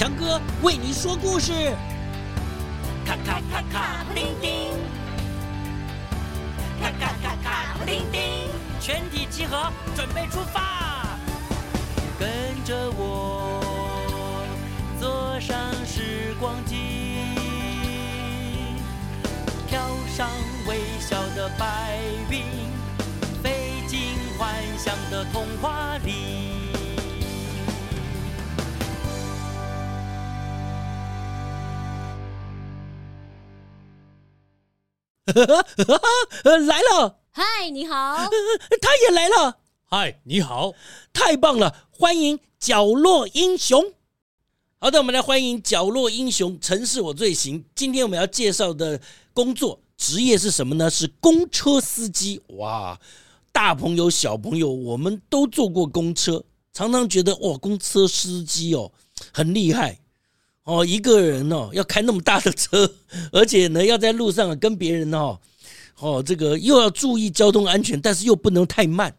强哥为你说故事。咔咔咔咔，布丁丁，咔咔咔咔，布丁丁，全体集合，准备出发。跟着我，坐上时光机，飘上微笑的白云，飞进幻想的童话里。来了！嗨，你好！他也来了！嗨，你好！太棒了！欢迎角落英雄。好的，我们来欢迎角落英雄，城市我最行。今天我们要介绍的工作职业是什么呢？是公车司机。哇，大朋友小朋友，我们都坐过公车，常常觉得哇，公车司机哦很厉害。哦，一个人哦要开那么大的车，而且呢要在路上跟别人哦，哦这个又要注意交通安全，但是又不能太慢，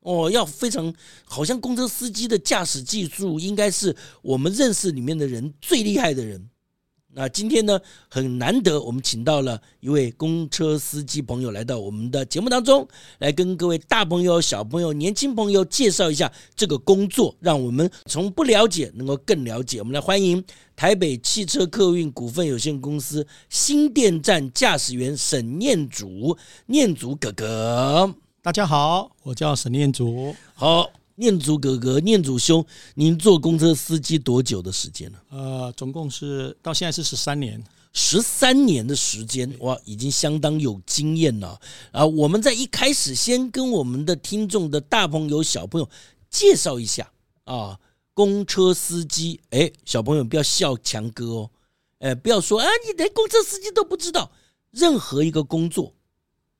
哦要非常好像公车司机的驾驶技术应该是我们认识里面的人最厉害的人。那今天呢，很难得，我们请到了一位公车司机朋友来到我们的节目当中，来跟各位大朋友、小朋友、年轻朋友介绍一下这个工作，让我们从不了解能够更了解。我们来欢迎台北汽车客运股份有限公司新店站驾驶员沈念祖，念祖哥哥。大家好，我叫沈念祖。好。念祖哥哥，念祖兄，您做公车司机多久的时间了？呃，总共是到现在是十三年，十三年的时间，哇，已经相当有经验了。啊，我们在一开始先跟我们的听众的大朋友、小朋友介绍一下啊，公车司机。哎，小朋友不要笑强哥哦，哎，不要说啊，你连公车司机都不知道。任何一个工作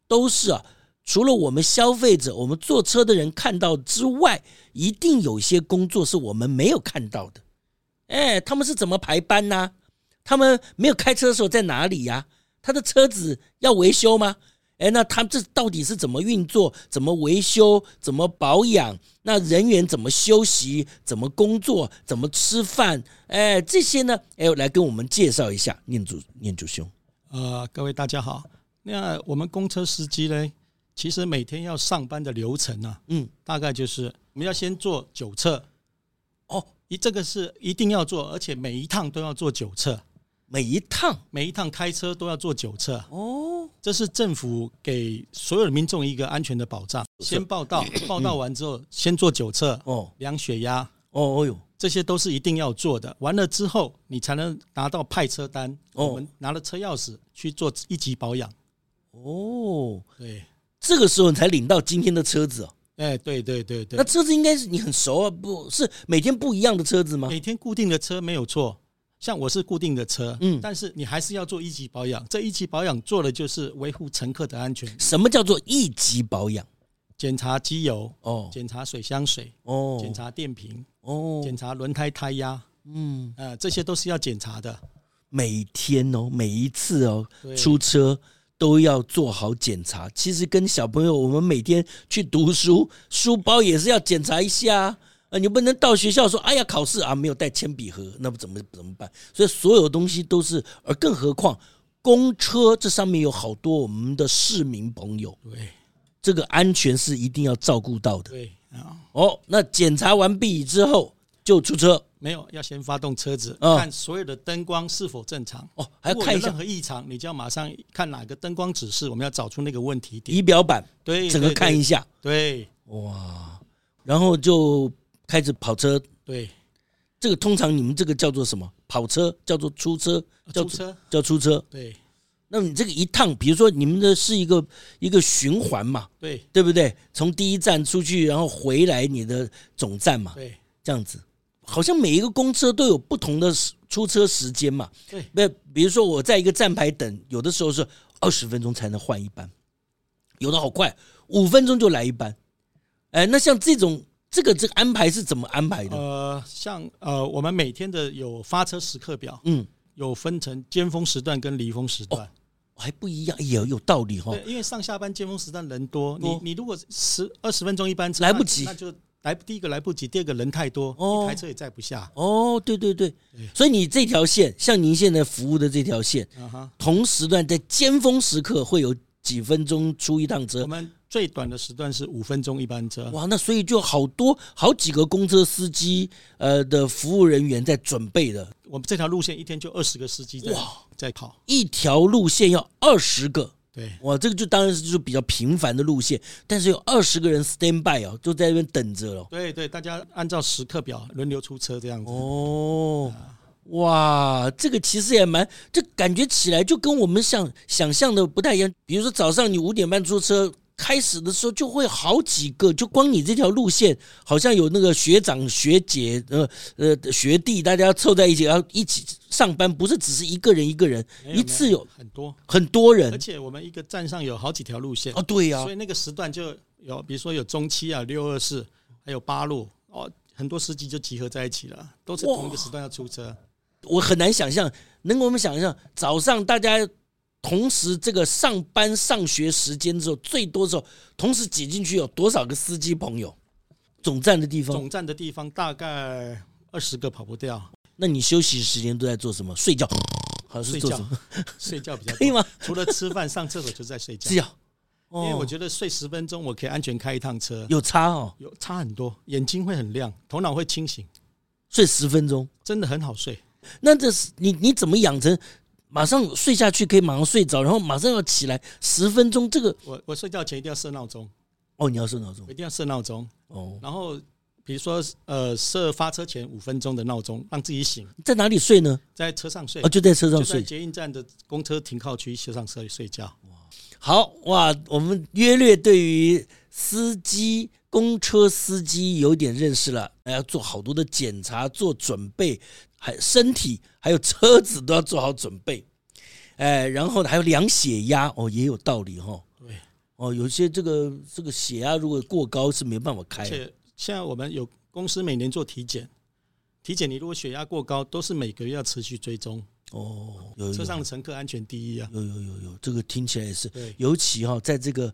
都是啊。除了我们消费者、我们坐车的人看到之外，一定有些工作是我们没有看到的。哎，他们是怎么排班呢？他们没有开车的时候在哪里呀？他的车子要维修吗？哎，那他这到底是怎么运作？怎么维修？怎么保养？那人员怎么休息？怎么工作？怎么吃饭？哎，这些呢？哎，来跟我们介绍一下，念祖念祖兄。呃，各位大家好。那我们公车司机呢？其实每天要上班的流程呢、啊，嗯，大概就是我们要先做九测，哦，一这个是一定要做，而且每一趟都要做九测，每一趟？每一趟开车都要做九测，哦，这是政府给所有的民众一个安全的保障。先报到，报到完之后先做九测，哦，量血压，哦哦哟，这些都是一定要做的。完了之后，你才能拿到派车单，我们拿了车钥匙去做一级保养。哦，对。这个时候你才领到今天的车子哦，哎，对对对对，那车子应该是你很熟啊，不是每天不一样的车子吗？每天固定的车没有错，像我是固定的车，嗯，但是你还是要做一级保养。这一级保养做的就是维护乘客的安全。什么叫做一级保养？检查机油哦，检查水箱水哦，检查电瓶哦，检查轮胎胎压，嗯，呃，这些都是要检查的。每天哦，每一次哦，出车。都要做好检查。其实跟小朋友，我们每天去读书，书包也是要检查一下啊。你不能到学校说：“哎呀，考试啊，没有带铅笔盒，那不怎么怎么办？”所以所有东西都是，而更何况公车这上面有好多我们的市民朋友，对，这个安全是一定要照顾到的。对啊，哦，那检查完毕之后就出车。没有，要先发动车子，看所有的灯光是否正常。哦，还要看一下任何异常，你就要马上看哪个灯光指示，我们要找出那个问题点。仪表板，对，整个看一下。对，哇，然后就开始跑车。对，这个通常你们这个叫做什么？跑车叫做出车，叫出车叫出车。对，那你这个一趟，比如说你们的是一个一个循环嘛？对，对不对？从第一站出去，然后回来你的总站嘛？对，这样子。好像每一个公车都有不同的出车时间嘛？对，那比如说我在一个站牌等，有的时候是二十分钟才能换一班，有的好快，五分钟就来一班。哎，那像这种这个这个安排是怎么安排的？呃，像呃，我们每天的有发车时刻表，嗯，有分成尖峰时段跟离峰时段，哦，还不一样，也有道理哈，因为上下班尖峰时段人多，你你如果十二十分钟一班车，来不及，那就。来第一个来不及，第二个人太多，哦、一台车也载不下。哦，对对对，对所以你这条线，像您现在服务的这条线，啊、哈同时段在尖峰时刻会有几分钟出一趟车。我们最短的时段是五分钟一班车。哇，那所以就好多好几个公车司机呃的服务人员在准备的。我们这条路线一天就二十个司机在在跑，一条路线要二十个。对，哇，这个就当然是就是比较频繁的路线，但是有二十个人 stand by 哦，就在那边等着了。对对，大家按照时刻表轮流出车这样子。哦，哇，这个其实也蛮，这感觉起来就跟我们想想象的不太一样。比如说早上你五点半出车。开始的时候就会好几个，就光你这条路线，好像有那个学长学姐，呃呃学弟，大家凑在一起，然后一起上班，不是只是一个人一个人，一次有很多。很多人，而且我们一个站上有好几条路线。哦，对呀，所以那个时段就有，比如说有中期啊、六二四，还有八路。哦，很多司机就集合在一起了，都是同一个时段要出车。我很难想象，能给我们想象早上大家。同时，这个上班上学时间之后，最多时候同时挤进去有多少个司机朋友？总站的地方，总站的地方大概二十个跑不掉。那你休息时间都在做什么？睡觉？还是做什么？睡觉比较可以吗？除了吃饭、上厕所，就在睡觉。是 啊，因为我觉得睡十分钟，我可以安全开一趟车。有差哦，有差很多，眼睛会很亮，头脑会清醒。睡十分钟真的很好睡。那这是你你怎么养成？马上睡下去可以马上睡着，然后马上要起来十分钟。这个我我睡觉前一定要设闹钟。哦，你要设闹钟，一定要设闹钟。哦，然后比如说呃设发车前五分钟的闹钟，让自己醒。在哪里睡呢？在车上睡。哦，就在车上睡。在捷运站的公车停靠区车上睡睡觉。哇，好哇，我们约略对于司机、公车司机有点认识了。还要做好多的检查，做准备。还身体还有车子都要做好准备，哎，然后还有量血压哦，也有道理哈。对，哦，有些这个这个血压如果过高是没办法开。而且现在我们有公司每年做体检，体检你如果血压过高，都是每个月要持续追踪。哦，有车上的乘客安全第一啊。有有有有，这个听起来也是，尤其哈，在这个。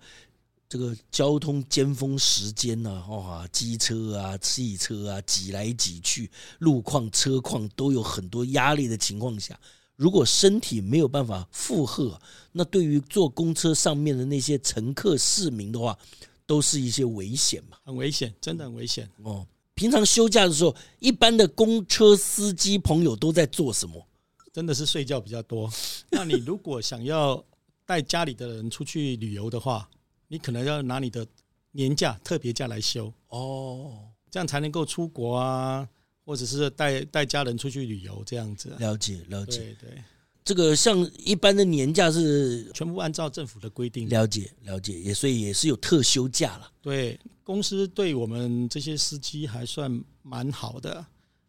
这个交通尖峰时间呢，哇，机车啊、汽车啊挤来挤去，路况、车况都有很多压力的情况下，如果身体没有办法负荷，那对于坐公车上面的那些乘客市民的话，都是一些危险嘛，很危险，真的很危险哦。平常休假的时候，一般的公车司机朋友都在做什么？真的是睡觉比较多。那你如果想要带家里的人出去旅游的话，你可能要拿你的年假、特别假来休哦，这样才能够出国啊，或者是带带家人出去旅游这样子。了解，了解。对对，这个像一般的年假是全部按照政府的规定。了解，了解，也所以也是有特休假了。对，公司对我们这些司机还算蛮好的，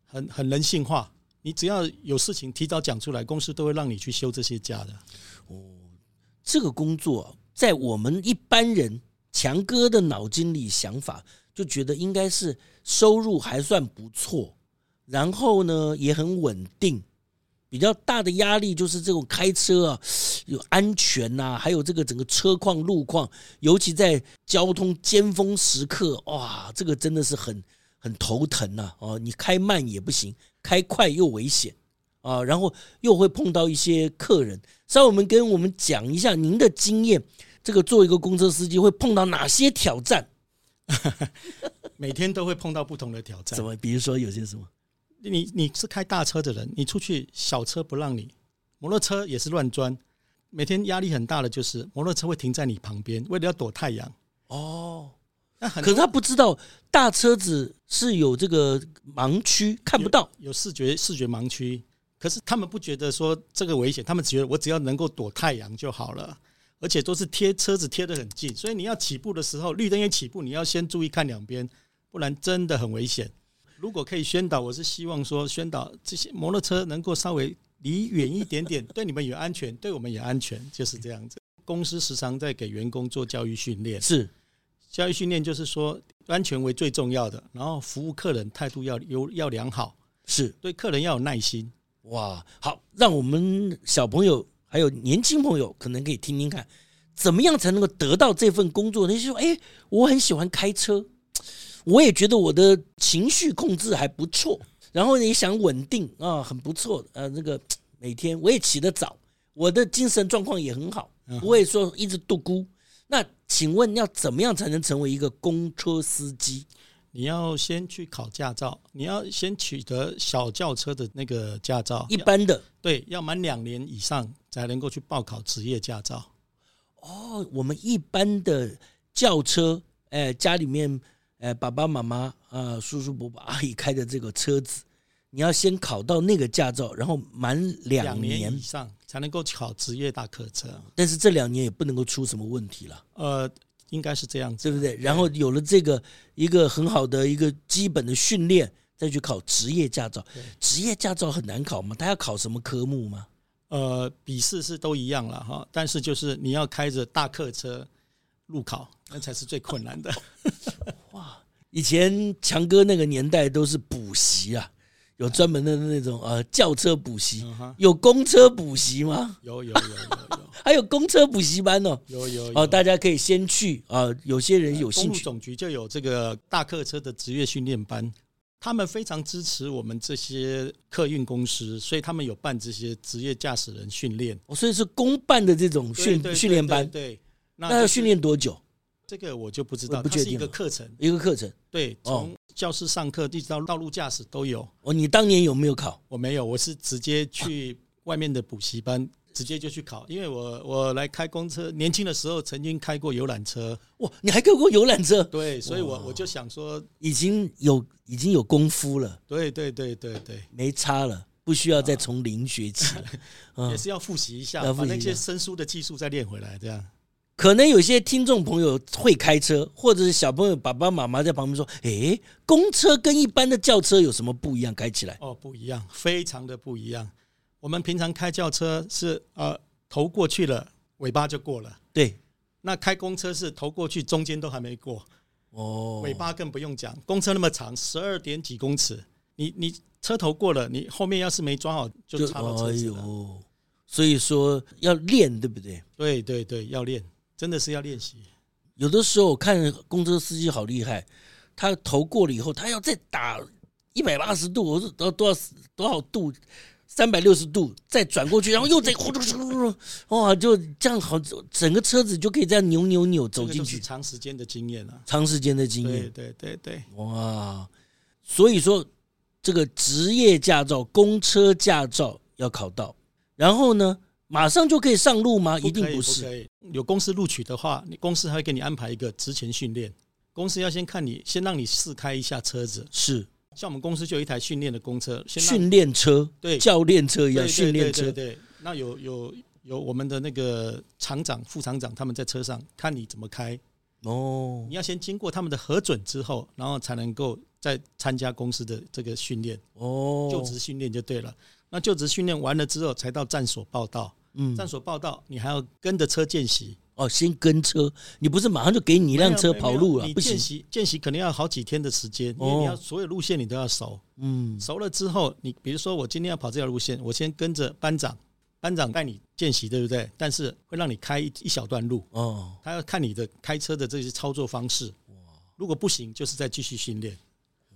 很很人性化。你只要有事情提早讲出来，公司都会让你去休这些假的。哦，这个工作。在我们一般人强哥的脑筋里想法，就觉得应该是收入还算不错，然后呢也很稳定。比较大的压力就是这种开车啊，有安全呐，还有这个整个车况路况，尤其在交通尖峰时刻，哇，这个真的是很很头疼呐！哦，你开慢也不行，开快又危险啊，然后又会碰到一些客人。稍后我们跟我们讲一下您的经验。这个做一个公车司机会碰到哪些挑战？每天都会碰到不同的挑战。怎么？比如说有些什么？你你是开大车的人，你出去小车不让你，摩托车也是乱钻。每天压力很大的就是摩托车会停在你旁边，为了要躲太阳。哦，那很可是他不知道大车子是有这个盲区，看不到，有，有视觉视觉盲区。可是他们不觉得说这个危险，他们只觉得我只要能够躲太阳就好了。而且都是贴车子贴得很近，所以你要起步的时候，绿灯也起步，你要先注意看两边，不然真的很危险。如果可以宣导，我是希望说宣导这些摩托车能够稍微离远一点点，对你们有安全，对我们也安全，就是这样子。公司时常在给员工做教育训练，是教育训练就是说安全为最重要的，然后服务客人态度要优要良好，是对客人要有耐心。哇，好，让我们小朋友。还有年轻朋友可能可以听听看，怎么样才能够得到这份工作？那就说，哎，我很喜欢开车，我也觉得我的情绪控制还不错，然后也想稳定啊，很不错。呃，那个每天我也起得早，我的精神状况也很好，不会说一直度孤。那请问要怎么样才能成为一个公车司机？你要先去考驾照，你要先取得小轿车的那个驾照，一般的，对，要满两年以上才能够去报考职业驾照。哦，我们一般的轿车，哎，家里面，哎，爸爸妈妈啊、呃，叔叔伯伯阿姨开的这个车子，你要先考到那个驾照，然后满两年，两年以上才能够考职业大客车。但是这两年也不能够出什么问题了。呃。应该是这样子，对不对？然后有了这个一个很好的一个基本的训练，再去考职业驾照。职业驾照很难考吗？他要考什么科目吗？呃，笔试是都一样了哈，但是就是你要开着大客车路考，那才是最困难的。哇，以前强哥那个年代都是补习啊。有专门的那种呃轿车补习，有公车补习吗？有有有有有，还有公车补习班哦。有有哦，大家可以先去啊。有些人有兴趣，总局就有这个大客车的职业训练班，他们非常支持我们这些客运公司，所以他们有办这些职业驾驶人训练。哦，所以是公办的这种训训练班。对，那要训练多久？这个我就不知道，不确定。一个课程，一个课程。对，从。教室上课，一直到道路驾驶都有。哦，你当年有没有考？我没有，我是直接去外面的补习班，直接就去考。因为我我来开公车，年轻的时候曾经开过游览车。哇，你还开过游览车？对，所以我我就想说，已经有已经有功夫了。对对对对对，没差了，不需要再从零学起，也是要复习一下，把那些生疏的技术再练回来，这样。可能有些听众朋友会开车，或者是小朋友爸爸妈妈在旁边说：“诶，公车跟一般的轿车有什么不一样？开起来？”哦，不一样，非常的不一样。我们平常开轿车是呃头过去了，尾巴就过了。对，那开公车是头过去，中间都还没过。哦，尾巴更不用讲。公车那么长，十二点几公尺，你你车头过了，你后面要是没装好，就插到车子了。哦，所以说要练，对不对？对对对，要练。真的是要练习。有的时候看公车司机好厉害，他头过了以后，他要再打一百八十度，我说多多少多少度，三百六十度再转过去，然后又再呼噜哇，就这样好，整个车子就可以这样扭扭扭走进去。长时间的经验啊，长时间的经验。对对对对，哇！所以说这个职业驾照、公车驾照要考到，然后呢？马上就可以上路吗？一定不是。不。有公司录取的话，你公司还会给你安排一个职前训练。公司要先看你，先让你试开一下车子。是，像我们公司就有一台训练的公车，训练车，对，教练车一样训练车。对，那有有有我们的那个厂长、副厂长他们在车上看你怎么开。哦，你要先经过他们的核准之后，然后才能够再参加公司的这个训练。哦，就职训练就对了。那就职训练完了之后，才到站所报到。嗯，站所报到，你还要跟着车见习哦。先跟车，你不是马上就给你一辆车跑路了？你见习见习肯定要好几天的时间，因为你要所有路线你都要熟。嗯，熟了之后，你比如说我今天要跑这条路线，我先跟着班长，班长带你见习，对不对？但是会让你开一一小段路哦，他要看你的开车的这些操作方式。哇，如果不行，就是再继续训练。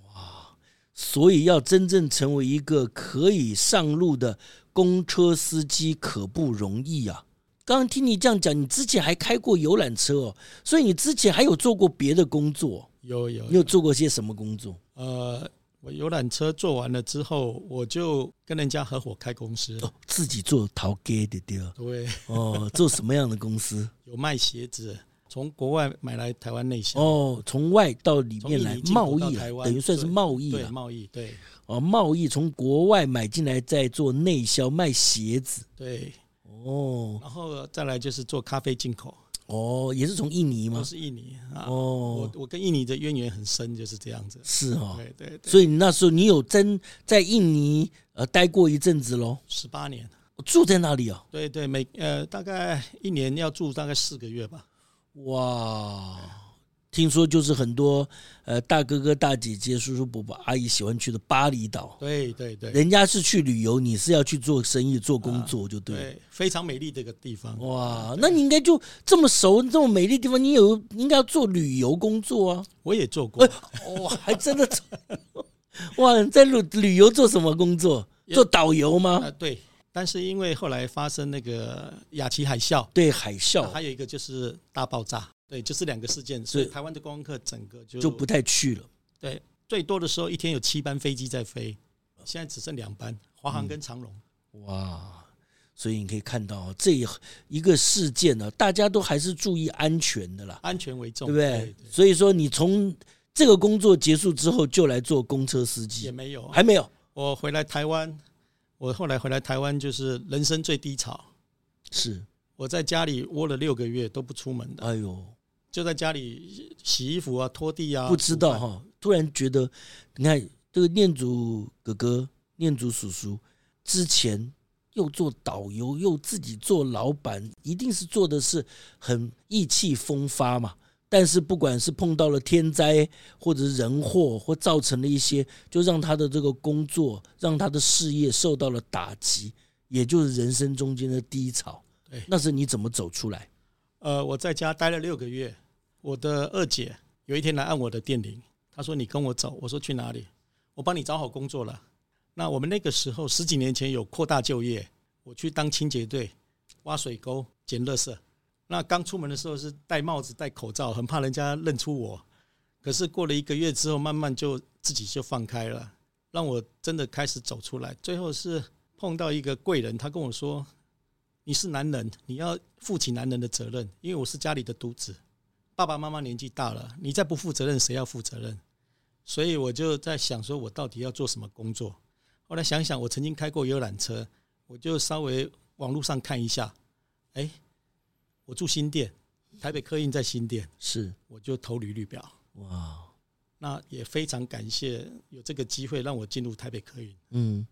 哇，所以要真正成为一个可以上路的。公车司机可不容易啊！刚刚听你这样讲，你之前还开过游览车哦，所以你之前还有做过别的工作？有有，你有做过些什么工作？呃，我游览车做完了之后，我就跟人家合伙开公司，哦，自己做淘街的对。对，哦，做什么样的公司？有卖鞋子，从国外买来台湾内销。哦，从外到里面来贸易，等于算是贸易对，贸易对。哦，贸易从国外买进来，再做内销卖鞋子。对，哦，然后再来就是做咖啡进口。哦，也是从印尼吗？都是印尼啊。哦，我我跟印尼的渊源很深，就是这样子。是哦，对对。所以那时候你有真在印尼呃待过一阵子喽？十八年。住在那里哦？对对，每呃大概一年要住大概四个月吧。哇，听说就是很多呃大哥哥大姐姐叔叔伯伯阿姨喜欢去的巴厘岛。对对对，人家是去旅游，你是要去做生意做工作，就对。对，非常美丽的一个地方。哇，那你应该就这么熟这么美丽的地方，你有应该要做旅游工作啊？我也做过。哇，还真的做。哇，在旅旅游做什么工作？做导游吗？啊，对。但是因为后来发生那个雅奇海啸，对海啸，还有一个就是大爆炸，对，就是两个事件，所以台湾的观光客整个就就不太去了。对，最多的时候一天有七班飞机在飞，现在只剩两班，华航跟长龙。嗯。哇，所以你可以看到这一个事件呢，大家都还是注意安全的啦，安全为重，对不对？对对，所以说你从这个工作结束之后就来做公车司机，也没有，还没有，我回来台湾。我后来回来台湾，就是人生最低潮。是我在家里窝了六个月都不出门的。哎呦，就在家里洗衣服啊、拖地啊。不知道哈，突然觉得，你看这个念祖哥哥、念祖叔叔之前又做导游，又自己做老板，一定是做的是很意气风发嘛。但是不管是碰到了天灾，或者是人祸，或造成了一些，就让他的这个工作，让他的事业受到了打击，也就是人生中间的低潮。对，那是你怎么走出来？呃，我在家待了六个月，我的二姐有一天来按我的电铃，她说：“你跟我走。”我说：“去哪里？”我帮你找好工作了。那我们那个时候十几年前有扩大就业，我去当清洁队，挖水沟，捡垃圾。那刚出门的时候是戴帽子、戴口罩，很怕人家认出我。可是过了一个月之后，慢慢就自己就放开了，让我真的开始走出来。最后是碰到一个贵人，他跟我说：“你是男人，你要负起男人的责任。”因为我是家里的独子，爸爸妈妈年纪大了，你再不负责任，谁要负责任？所以我就在想，说我到底要做什么工作？后来想想，我曾经开过游览车，我就稍微网络上看一下，哎。我住新店，台北客运在新店，是我就投履历表。哇，那也非常感谢有这个机会让我进入台北客运。嗯，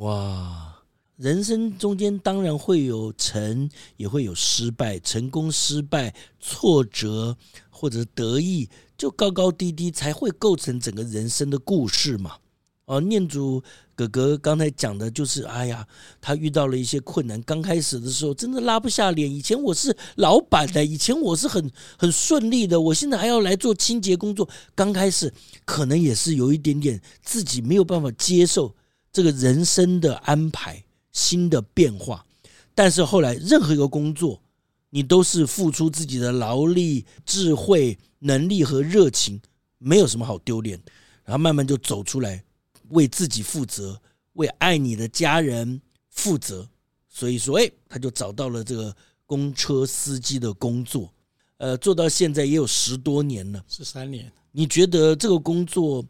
哇，人生中间当然会有成，也会有失败，成功、失败、挫折或者得意，就高高低低才会构成整个人生的故事嘛。哦，念祖哥哥刚才讲的就是，哎呀，他遇到了一些困难。刚开始的时候，真的拉不下脸。以前我是老板的，以前我是很很顺利的，我现在还要来做清洁工作。刚开始可能也是有一点点自己没有办法接受这个人生的安排、新的变化。但是后来，任何一个工作，你都是付出自己的劳力、智慧、能力和热情，没有什么好丢脸。然后慢慢就走出来。为自己负责，为爱你的家人负责，所以说，哎，他就找到了这个公车司机的工作，呃，做到现在也有十多年了，十三年。你觉得这个工作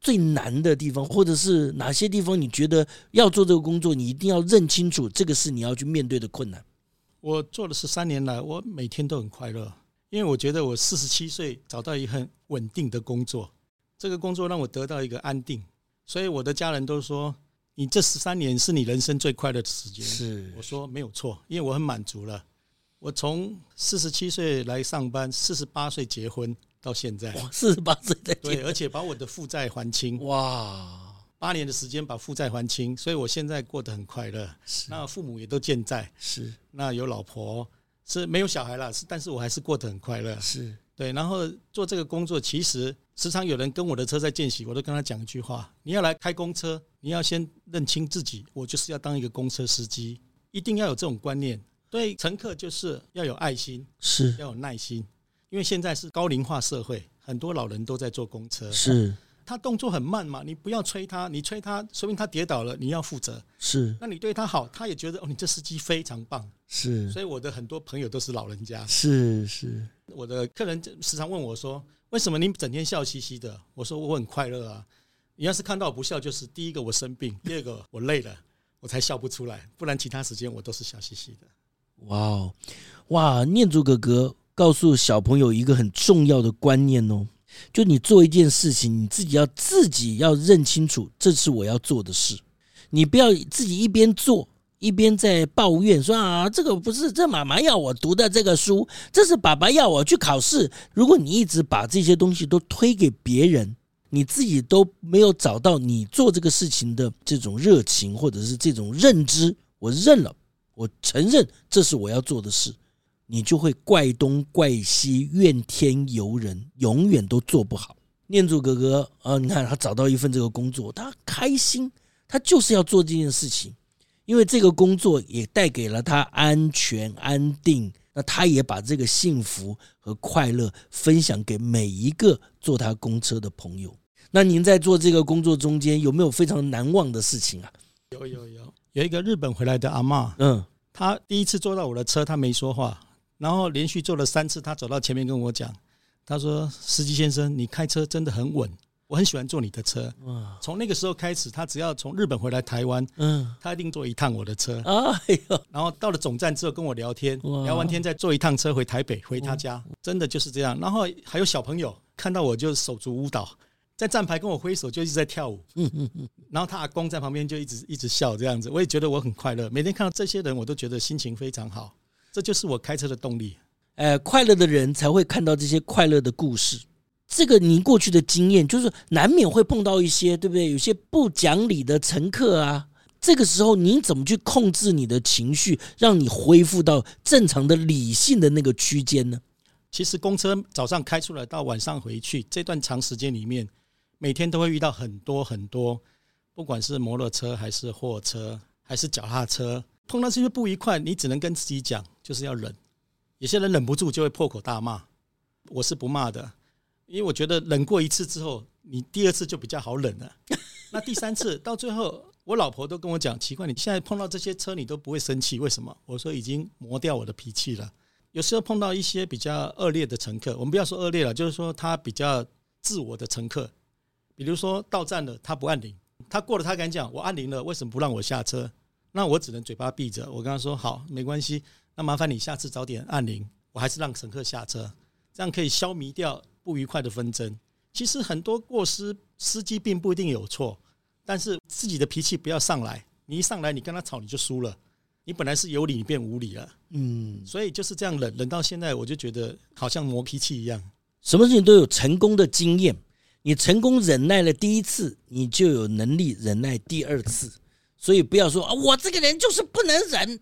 最难的地方，或者是哪些地方？你觉得要做这个工作，你一定要认清楚，这个是你要去面对的困难。我做了十三年来，我每天都很快乐，因为我觉得我四十七岁找到一个很稳定的工作，这个工作让我得到一个安定。所以我的家人都说，你这十三年是你人生最快乐的时间。是，我说没有错，因为我很满足了。我从四十七岁来上班，四十八岁结婚到现在，四十八岁再结婚，对，而且把我的负债还清。哇，八年的时间把负债还清，所以我现在过得很快乐。那父母也都健在，是。那有老婆，是没有小孩了，是，但是我还是过得很快乐。是。对，然后做这个工作，其实时常有人跟我的车在见习，我都跟他讲一句话：你要来开公车，你要先认清自己，我就是要当一个公车司机，一定要有这种观念。对乘客就是要有爱心，是要有耐心，因为现在是高龄化社会，很多老人都在坐公车。是。他动作很慢嘛，你不要催他，你催他，说明他跌倒了，你要负责。是，那你对他好，他也觉得哦，你这司机非常棒。是，所以我的很多朋友都是老人家。是是，我的客人时常问我说，为什么你整天笑嘻嘻的？我说我很快乐啊。你要是看到我不笑，就是第一个我生病，第二个我累了，我才笑不出来，不然其他时间我都是笑嘻嘻的。哇哦，哇，念珠哥哥告诉小朋友一个很重要的观念哦。就你做一件事情，你自己要自己要认清楚，这是我要做的事。你不要自己一边做一边在抱怨说啊，这个不是这妈妈要我读的这个书，这是爸爸要我去考试。如果你一直把这些东西都推给别人，你自己都没有找到你做这个事情的这种热情或者是这种认知，我认了，我承认这是我要做的事，你就会怪东怪西，怨天尤人，永远都做不好。念祖哥哥啊，你看他找到一份这个工作，他开心，他就是要做这件事情。因为这个工作也带给了他安全安定，那他也把这个幸福和快乐分享给每一个坐他公车的朋友。那您在做这个工作中间有没有非常难忘的事情啊？有有有，有一个日本回来的阿嬷，嗯，他第一次坐到我的车，他没说话，然后连续坐了三次，他走到前面跟我讲，他说：“司机先生，你开车真的很稳。”我很喜欢坐你的车。从那个时候开始，他只要从日本回来台湾，嗯，他一定坐一趟我的车。哎呦，然后到了总站之后跟我聊天，聊完天再坐一趟车回台北，回他家，真的就是这样。然后还有小朋友看到我就手足舞蹈，在站牌跟我挥手，就一直在跳舞。嗯嗯嗯。然后他阿公在旁边就一直一直笑这样子，我也觉得我很快乐。每天看到这些人，我都觉得心情非常好。这就是我开车的动力。呃，快乐的人才会看到这些快乐的故事。这个您过去的经验，就是难免会碰到一些，对不对？有些不讲理的乘客啊，这个时候您怎么去控制你的情绪，让你恢复到正常的理性的那个区间呢？其实公车早上开出来到晚上回去这段长时间里面，每天都会遇到很多很多，不管是摩托车还是货车还是脚踏车，碰到这些不愉快，你只能跟自己讲，就是要忍。有些人忍不住就会破口大骂，我是不骂的。因为我觉得冷过一次之后，你第二次就比较好冷了。那第三次到最后，我老婆都跟我讲，奇怪，你现在碰到这些车你都不会生气，为什么？我说已经磨掉我的脾气了。有时候碰到一些比较恶劣的乘客，我们不要说恶劣了，就是说他比较自我的乘客，比如说到站了他不按铃，他过了他敢讲我按铃了，为什么不让我下车？那我只能嘴巴闭着，我跟他说好，没关系，那麻烦你下次早点按铃，我还是让乘客下车，这样可以消弭掉。不愉快的纷争，其实很多过失，司机并不一定有错，但是自己的脾气不要上来。你一上来，你跟他吵，你就输了。你本来是有理，你变无理了。嗯，所以就是这样忍，忍到现在，我就觉得好像磨脾气一样。什么事情都有成功的经验，你成功忍耐了第一次，你就有能力忍耐第二次。所以不要说啊，我这个人就是不能忍，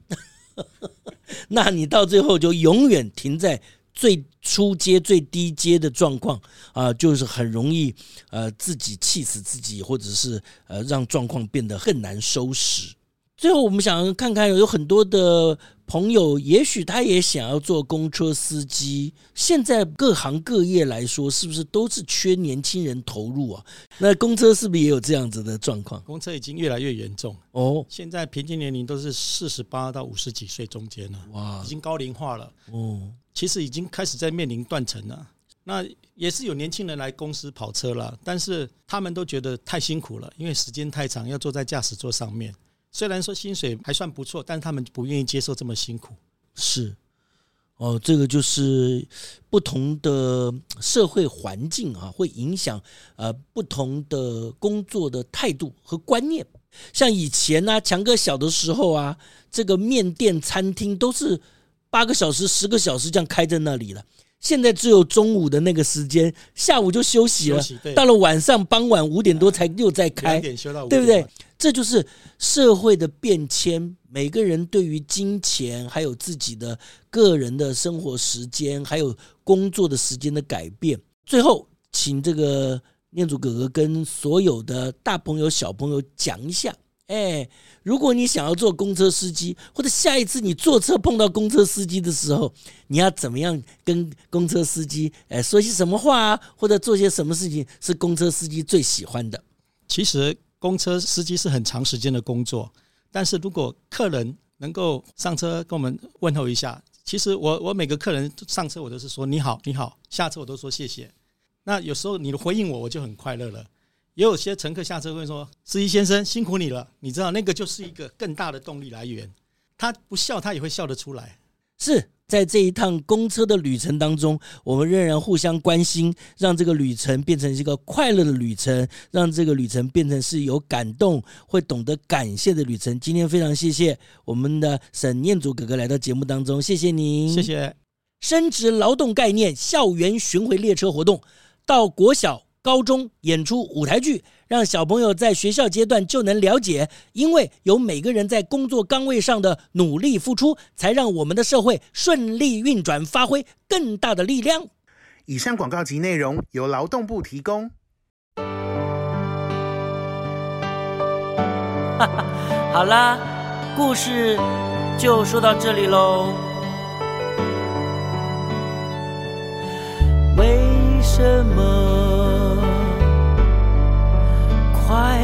那你到最后就永远停在。最初阶、最低阶的状况啊，就是很容易呃自己气死自己，或者是呃让状况变得很难收拾。最后，我们想看看有很多的朋友，也许他也想要做公车司机。现在各行各业来说，是不是都是缺年轻人投入啊？那公车是不是也有这样子的状况？公车已经越来越严重哦。现在平均年龄都是四十八到五十几岁中间了，哇，已经高龄化了哦。其实已经开始在面临断层了。那也是有年轻人来公司跑车了，但是他们都觉得太辛苦了，因为时间太长，要坐在驾驶座上面。虽然说薪水还算不错，但他们不愿意接受这么辛苦。是，哦，这个就是不同的社会环境啊，会影响呃不同的工作的态度和观念。像以前呢、强哥小的时候啊，这个面店、餐厅都是八个小时、十个小时这样开在那里了。现在只有中午的那个时间，下午就休息了。到了晚上傍晚五点多才又再开，对不对？这就是社会的变迁，每个人对于金钱，还有自己的个人的生活时间，还有工作的时间的改变。最后，请这个念祖哥哥跟所有的大朋友、小朋友讲一下。哎，如果你想要做公车司机，或者下一次你坐车碰到公车司机的时候，你要怎么样跟公车司机哎说些什么话啊，或者做些什么事情是公车司机最喜欢的？其实公车司机是很长时间的工作，但是如果客人能够上车跟我们问候一下，其实我我每个客人上车我都是说你好你好，下车我都说谢谢。那有时候你的回应我，我就很快乐了。也有些乘客下车会说：“司机先生辛苦你了。”你知道那个就是一个更大的动力来源。他不笑，他也会笑得出来。是在这一趟公车的旅程当中，我们仍然互相关心，让这个旅程变成一个快乐的旅程，让这个旅程变成是有感动、会懂得感谢的旅程。今天非常谢谢我们的沈念祖哥哥来到节目当中，谢谢您，谢谢。升职劳动概念校园巡回列车活动，到国小、高中演出舞台剧。让小朋友在学校阶段就能了解，因为有每个人在工作岗位上的努力付出，才让我们的社会顺利运转，发挥更大的力量。以上广告及内容由劳动部提供。好啦，故事就说到这里喽。为什么？快